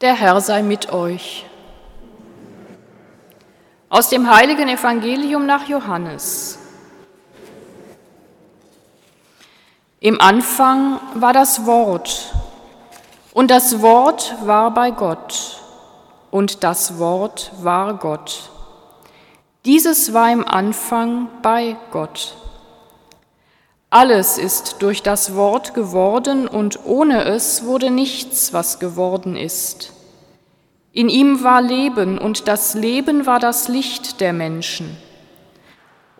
Der Herr sei mit euch. Aus dem heiligen Evangelium nach Johannes. Im Anfang war das Wort, und das Wort war bei Gott, und das Wort war Gott. Dieses war im Anfang bei Gott. Alles ist durch das Wort geworden und ohne es wurde nichts, was geworden ist. In ihm war Leben und das Leben war das Licht der Menschen.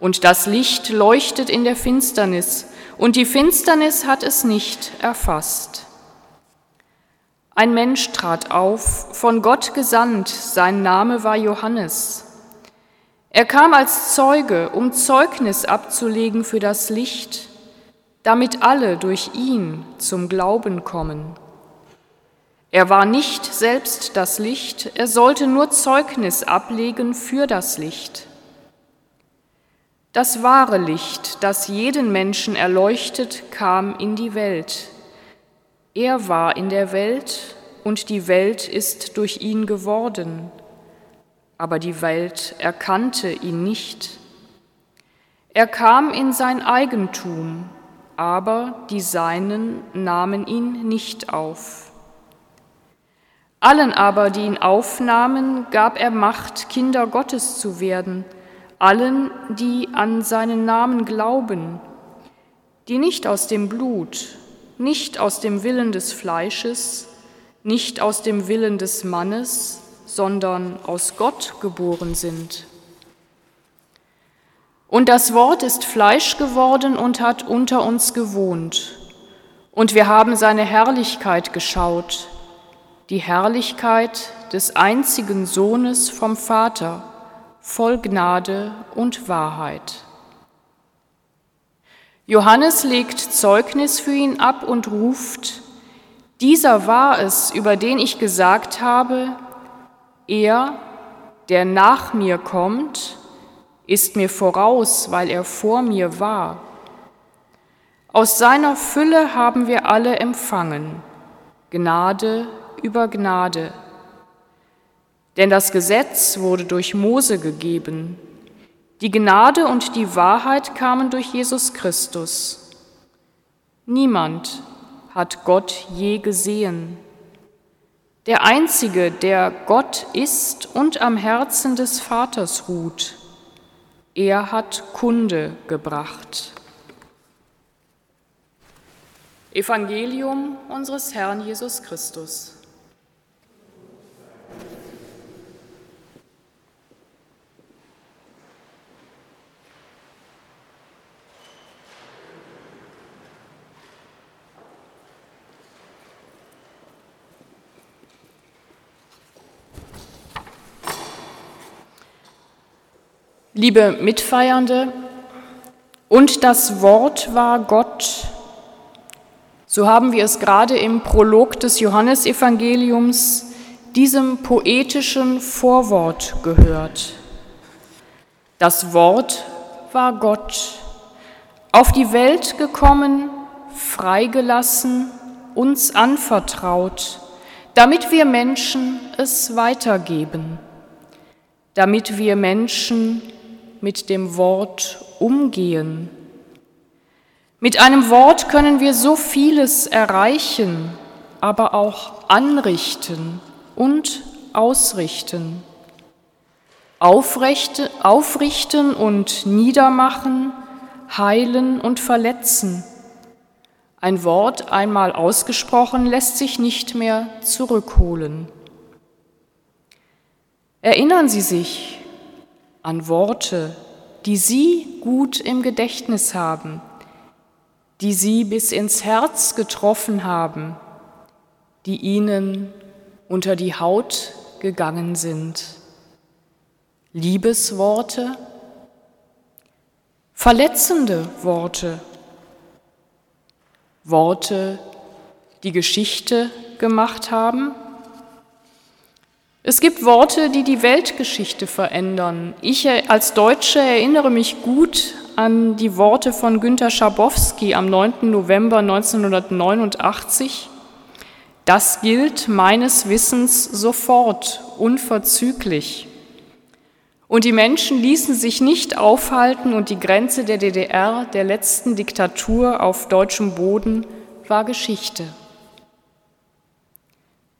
Und das Licht leuchtet in der Finsternis und die Finsternis hat es nicht erfasst. Ein Mensch trat auf, von Gott gesandt, sein Name war Johannes. Er kam als Zeuge, um Zeugnis abzulegen für das Licht, damit alle durch ihn zum Glauben kommen. Er war nicht selbst das Licht, er sollte nur Zeugnis ablegen für das Licht. Das wahre Licht, das jeden Menschen erleuchtet, kam in die Welt. Er war in der Welt und die Welt ist durch ihn geworden, aber die Welt erkannte ihn nicht. Er kam in sein Eigentum, aber die Seinen nahmen ihn nicht auf. Allen aber, die ihn aufnahmen, gab er Macht, Kinder Gottes zu werden, allen, die an seinen Namen glauben, die nicht aus dem Blut, nicht aus dem Willen des Fleisches, nicht aus dem Willen des Mannes, sondern aus Gott geboren sind. Und das Wort ist Fleisch geworden und hat unter uns gewohnt. Und wir haben seine Herrlichkeit geschaut, die Herrlichkeit des einzigen Sohnes vom Vater, voll Gnade und Wahrheit. Johannes legt Zeugnis für ihn ab und ruft, dieser war es, über den ich gesagt habe, er, der nach mir kommt, ist mir voraus, weil er vor mir war. Aus seiner Fülle haben wir alle empfangen, Gnade über Gnade. Denn das Gesetz wurde durch Mose gegeben, die Gnade und die Wahrheit kamen durch Jesus Christus. Niemand hat Gott je gesehen. Der Einzige, der Gott ist und am Herzen des Vaters ruht, er hat Kunde gebracht. Evangelium unseres Herrn Jesus Christus. Liebe Mitfeiernde, und das Wort war Gott. So haben wir es gerade im Prolog des Johannesevangeliums, diesem poetischen Vorwort gehört. Das Wort war Gott, auf die Welt gekommen, freigelassen, uns anvertraut, damit wir Menschen es weitergeben, damit wir Menschen mit dem Wort umgehen. Mit einem Wort können wir so vieles erreichen, aber auch anrichten und ausrichten. Aufrechte, aufrichten und niedermachen, heilen und verletzen. Ein Wort einmal ausgesprochen lässt sich nicht mehr zurückholen. Erinnern Sie sich, an Worte, die Sie gut im Gedächtnis haben, die Sie bis ins Herz getroffen haben, die Ihnen unter die Haut gegangen sind. Liebesworte, verletzende Worte, Worte, die Geschichte gemacht haben, es gibt Worte, die die Weltgeschichte verändern. Ich als Deutsche erinnere mich gut an die Worte von Günter Schabowski am 9. November 1989. Das gilt meines Wissens sofort, unverzüglich. Und die Menschen ließen sich nicht aufhalten und die Grenze der DDR, der letzten Diktatur auf deutschem Boden, war Geschichte.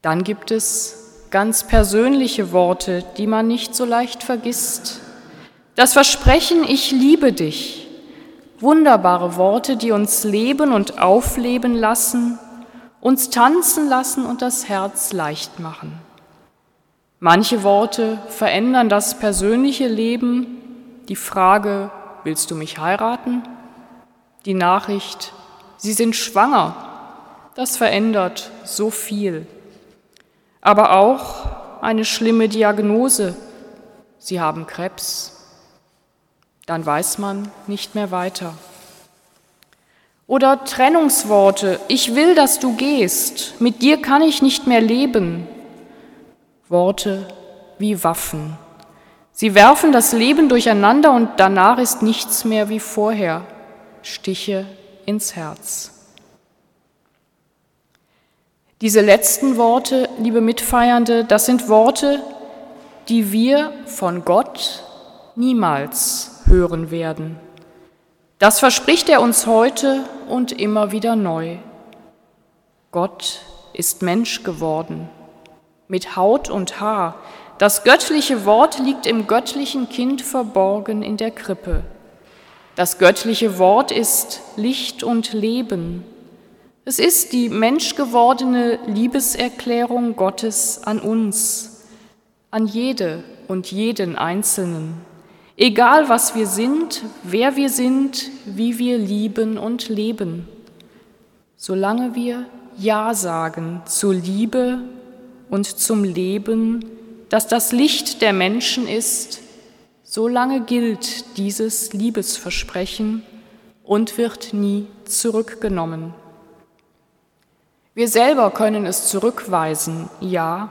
Dann gibt es ganz persönliche Worte, die man nicht so leicht vergisst. Das Versprechen, ich liebe dich. Wunderbare Worte, die uns leben und aufleben lassen, uns tanzen lassen und das Herz leicht machen. Manche Worte verändern das persönliche Leben, die Frage, willst du mich heiraten? Die Nachricht, Sie sind schwanger, das verändert so viel. Aber auch eine schlimme Diagnose, Sie haben Krebs, dann weiß man nicht mehr weiter. Oder Trennungsworte, ich will, dass du gehst, mit dir kann ich nicht mehr leben, Worte wie Waffen. Sie werfen das Leben durcheinander und danach ist nichts mehr wie vorher. Stiche ins Herz. Diese letzten Worte, liebe Mitfeiernde, das sind Worte, die wir von Gott niemals hören werden. Das verspricht er uns heute und immer wieder neu. Gott ist Mensch geworden mit Haut und Haar. Das göttliche Wort liegt im göttlichen Kind verborgen in der Krippe. Das göttliche Wort ist Licht und Leben. Es ist die menschgewordene Liebeserklärung Gottes an uns, an jede und jeden Einzelnen. Egal was wir sind, wer wir sind, wie wir lieben und leben. Solange wir Ja sagen zur Liebe und zum Leben, das das Licht der Menschen ist, solange gilt dieses Liebesversprechen und wird nie zurückgenommen. Wir selber können es zurückweisen, ja,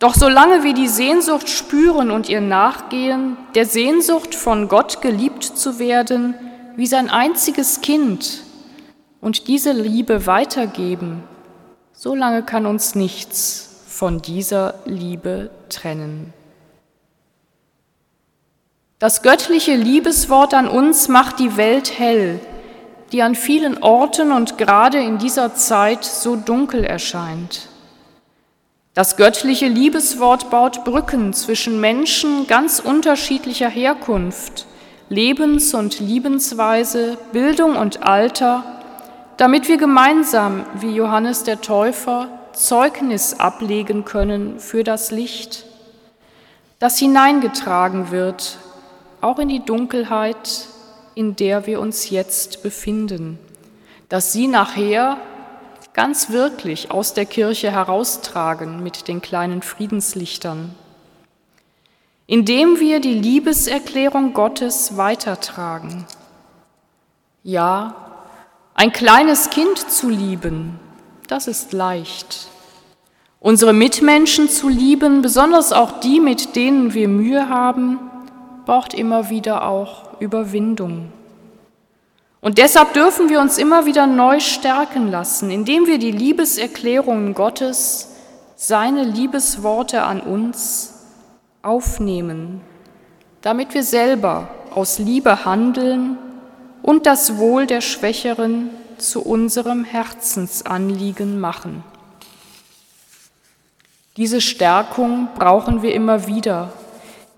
doch solange wir die Sehnsucht spüren und ihr nachgehen, der Sehnsucht von Gott geliebt zu werden, wie sein einziges Kind, und diese Liebe weitergeben, solange kann uns nichts von dieser Liebe trennen. Das göttliche Liebeswort an uns macht die Welt hell, die an vielen Orten und gerade in dieser Zeit so dunkel erscheint. Das göttliche Liebeswort baut Brücken zwischen Menschen ganz unterschiedlicher Herkunft, Lebens- und Liebensweise, Bildung und Alter, damit wir gemeinsam, wie Johannes der Täufer, Zeugnis ablegen können für das Licht, das hineingetragen wird, auch in die Dunkelheit, in der wir uns jetzt befinden, dass sie nachher ganz wirklich aus der Kirche heraustragen mit den kleinen Friedenslichtern, indem wir die Liebeserklärung Gottes weitertragen. Ja, ein kleines Kind zu lieben, das ist leicht. Unsere Mitmenschen zu lieben, besonders auch die, mit denen wir Mühe haben, braucht immer wieder auch Überwindung. Und deshalb dürfen wir uns immer wieder neu stärken lassen, indem wir die Liebeserklärungen Gottes, seine Liebesworte an uns aufnehmen, damit wir selber aus Liebe handeln und das Wohl der Schwächeren zu unserem Herzensanliegen machen. Diese Stärkung brauchen wir immer wieder.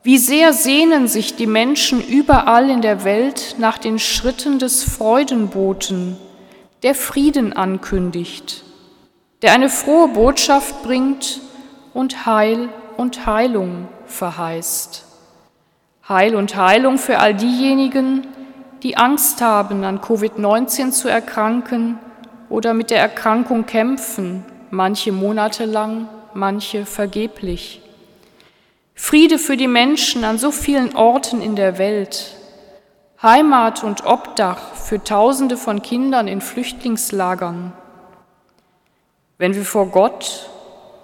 Wie sehr sehnen sich die Menschen überall in der Welt nach den Schritten des Freudenboten, der Frieden ankündigt, der eine frohe Botschaft bringt und Heil und Heilung verheißt. Heil und Heilung für all diejenigen, die Angst haben, an Covid-19 zu erkranken oder mit der Erkrankung kämpfen, manche Monate lang, manche vergeblich. Friede für die Menschen an so vielen Orten in der Welt, Heimat und Obdach für Tausende von Kindern in Flüchtlingslagern. Wenn wir vor Gott,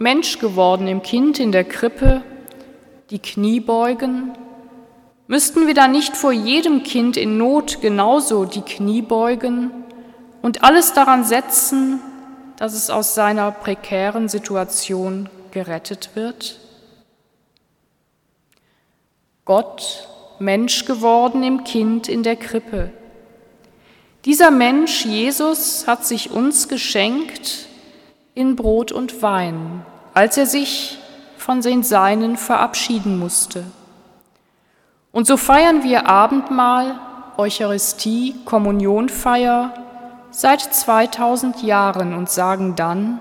Mensch geworden im Kind in der Krippe, die Knie beugen Müssten wir da nicht vor jedem Kind in Not genauso die Knie beugen und alles daran setzen, dass es aus seiner prekären Situation gerettet wird? Gott, Mensch geworden im Kind in der Krippe. Dieser Mensch, Jesus, hat sich uns geschenkt in Brot und Wein, als er sich von den Seinen verabschieden musste. Und so feiern wir Abendmahl, Eucharistie, Kommunionfeier seit 2000 Jahren und sagen dann,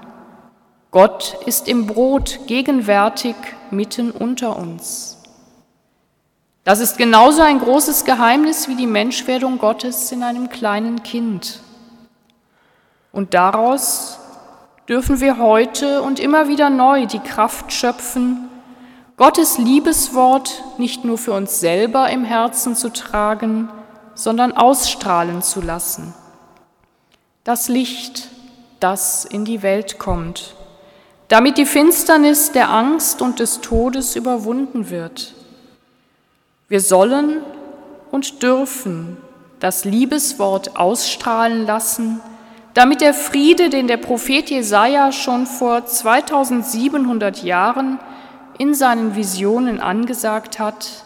Gott ist im Brot gegenwärtig mitten unter uns. Das ist genauso ein großes Geheimnis wie die Menschwerdung Gottes in einem kleinen Kind. Und daraus dürfen wir heute und immer wieder neu die Kraft schöpfen, Gottes Liebeswort nicht nur für uns selber im Herzen zu tragen, sondern ausstrahlen zu lassen. Das Licht, das in die Welt kommt, damit die Finsternis der Angst und des Todes überwunden wird. Wir sollen und dürfen das Liebeswort ausstrahlen lassen, damit der Friede, den der Prophet Jesaja schon vor 2700 Jahren in seinen Visionen angesagt hat,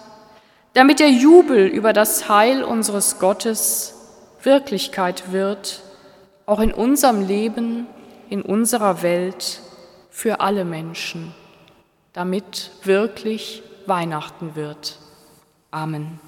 damit der Jubel über das Heil unseres Gottes Wirklichkeit wird, auch in unserem Leben, in unserer Welt, für alle Menschen, damit wirklich Weihnachten wird. Amen.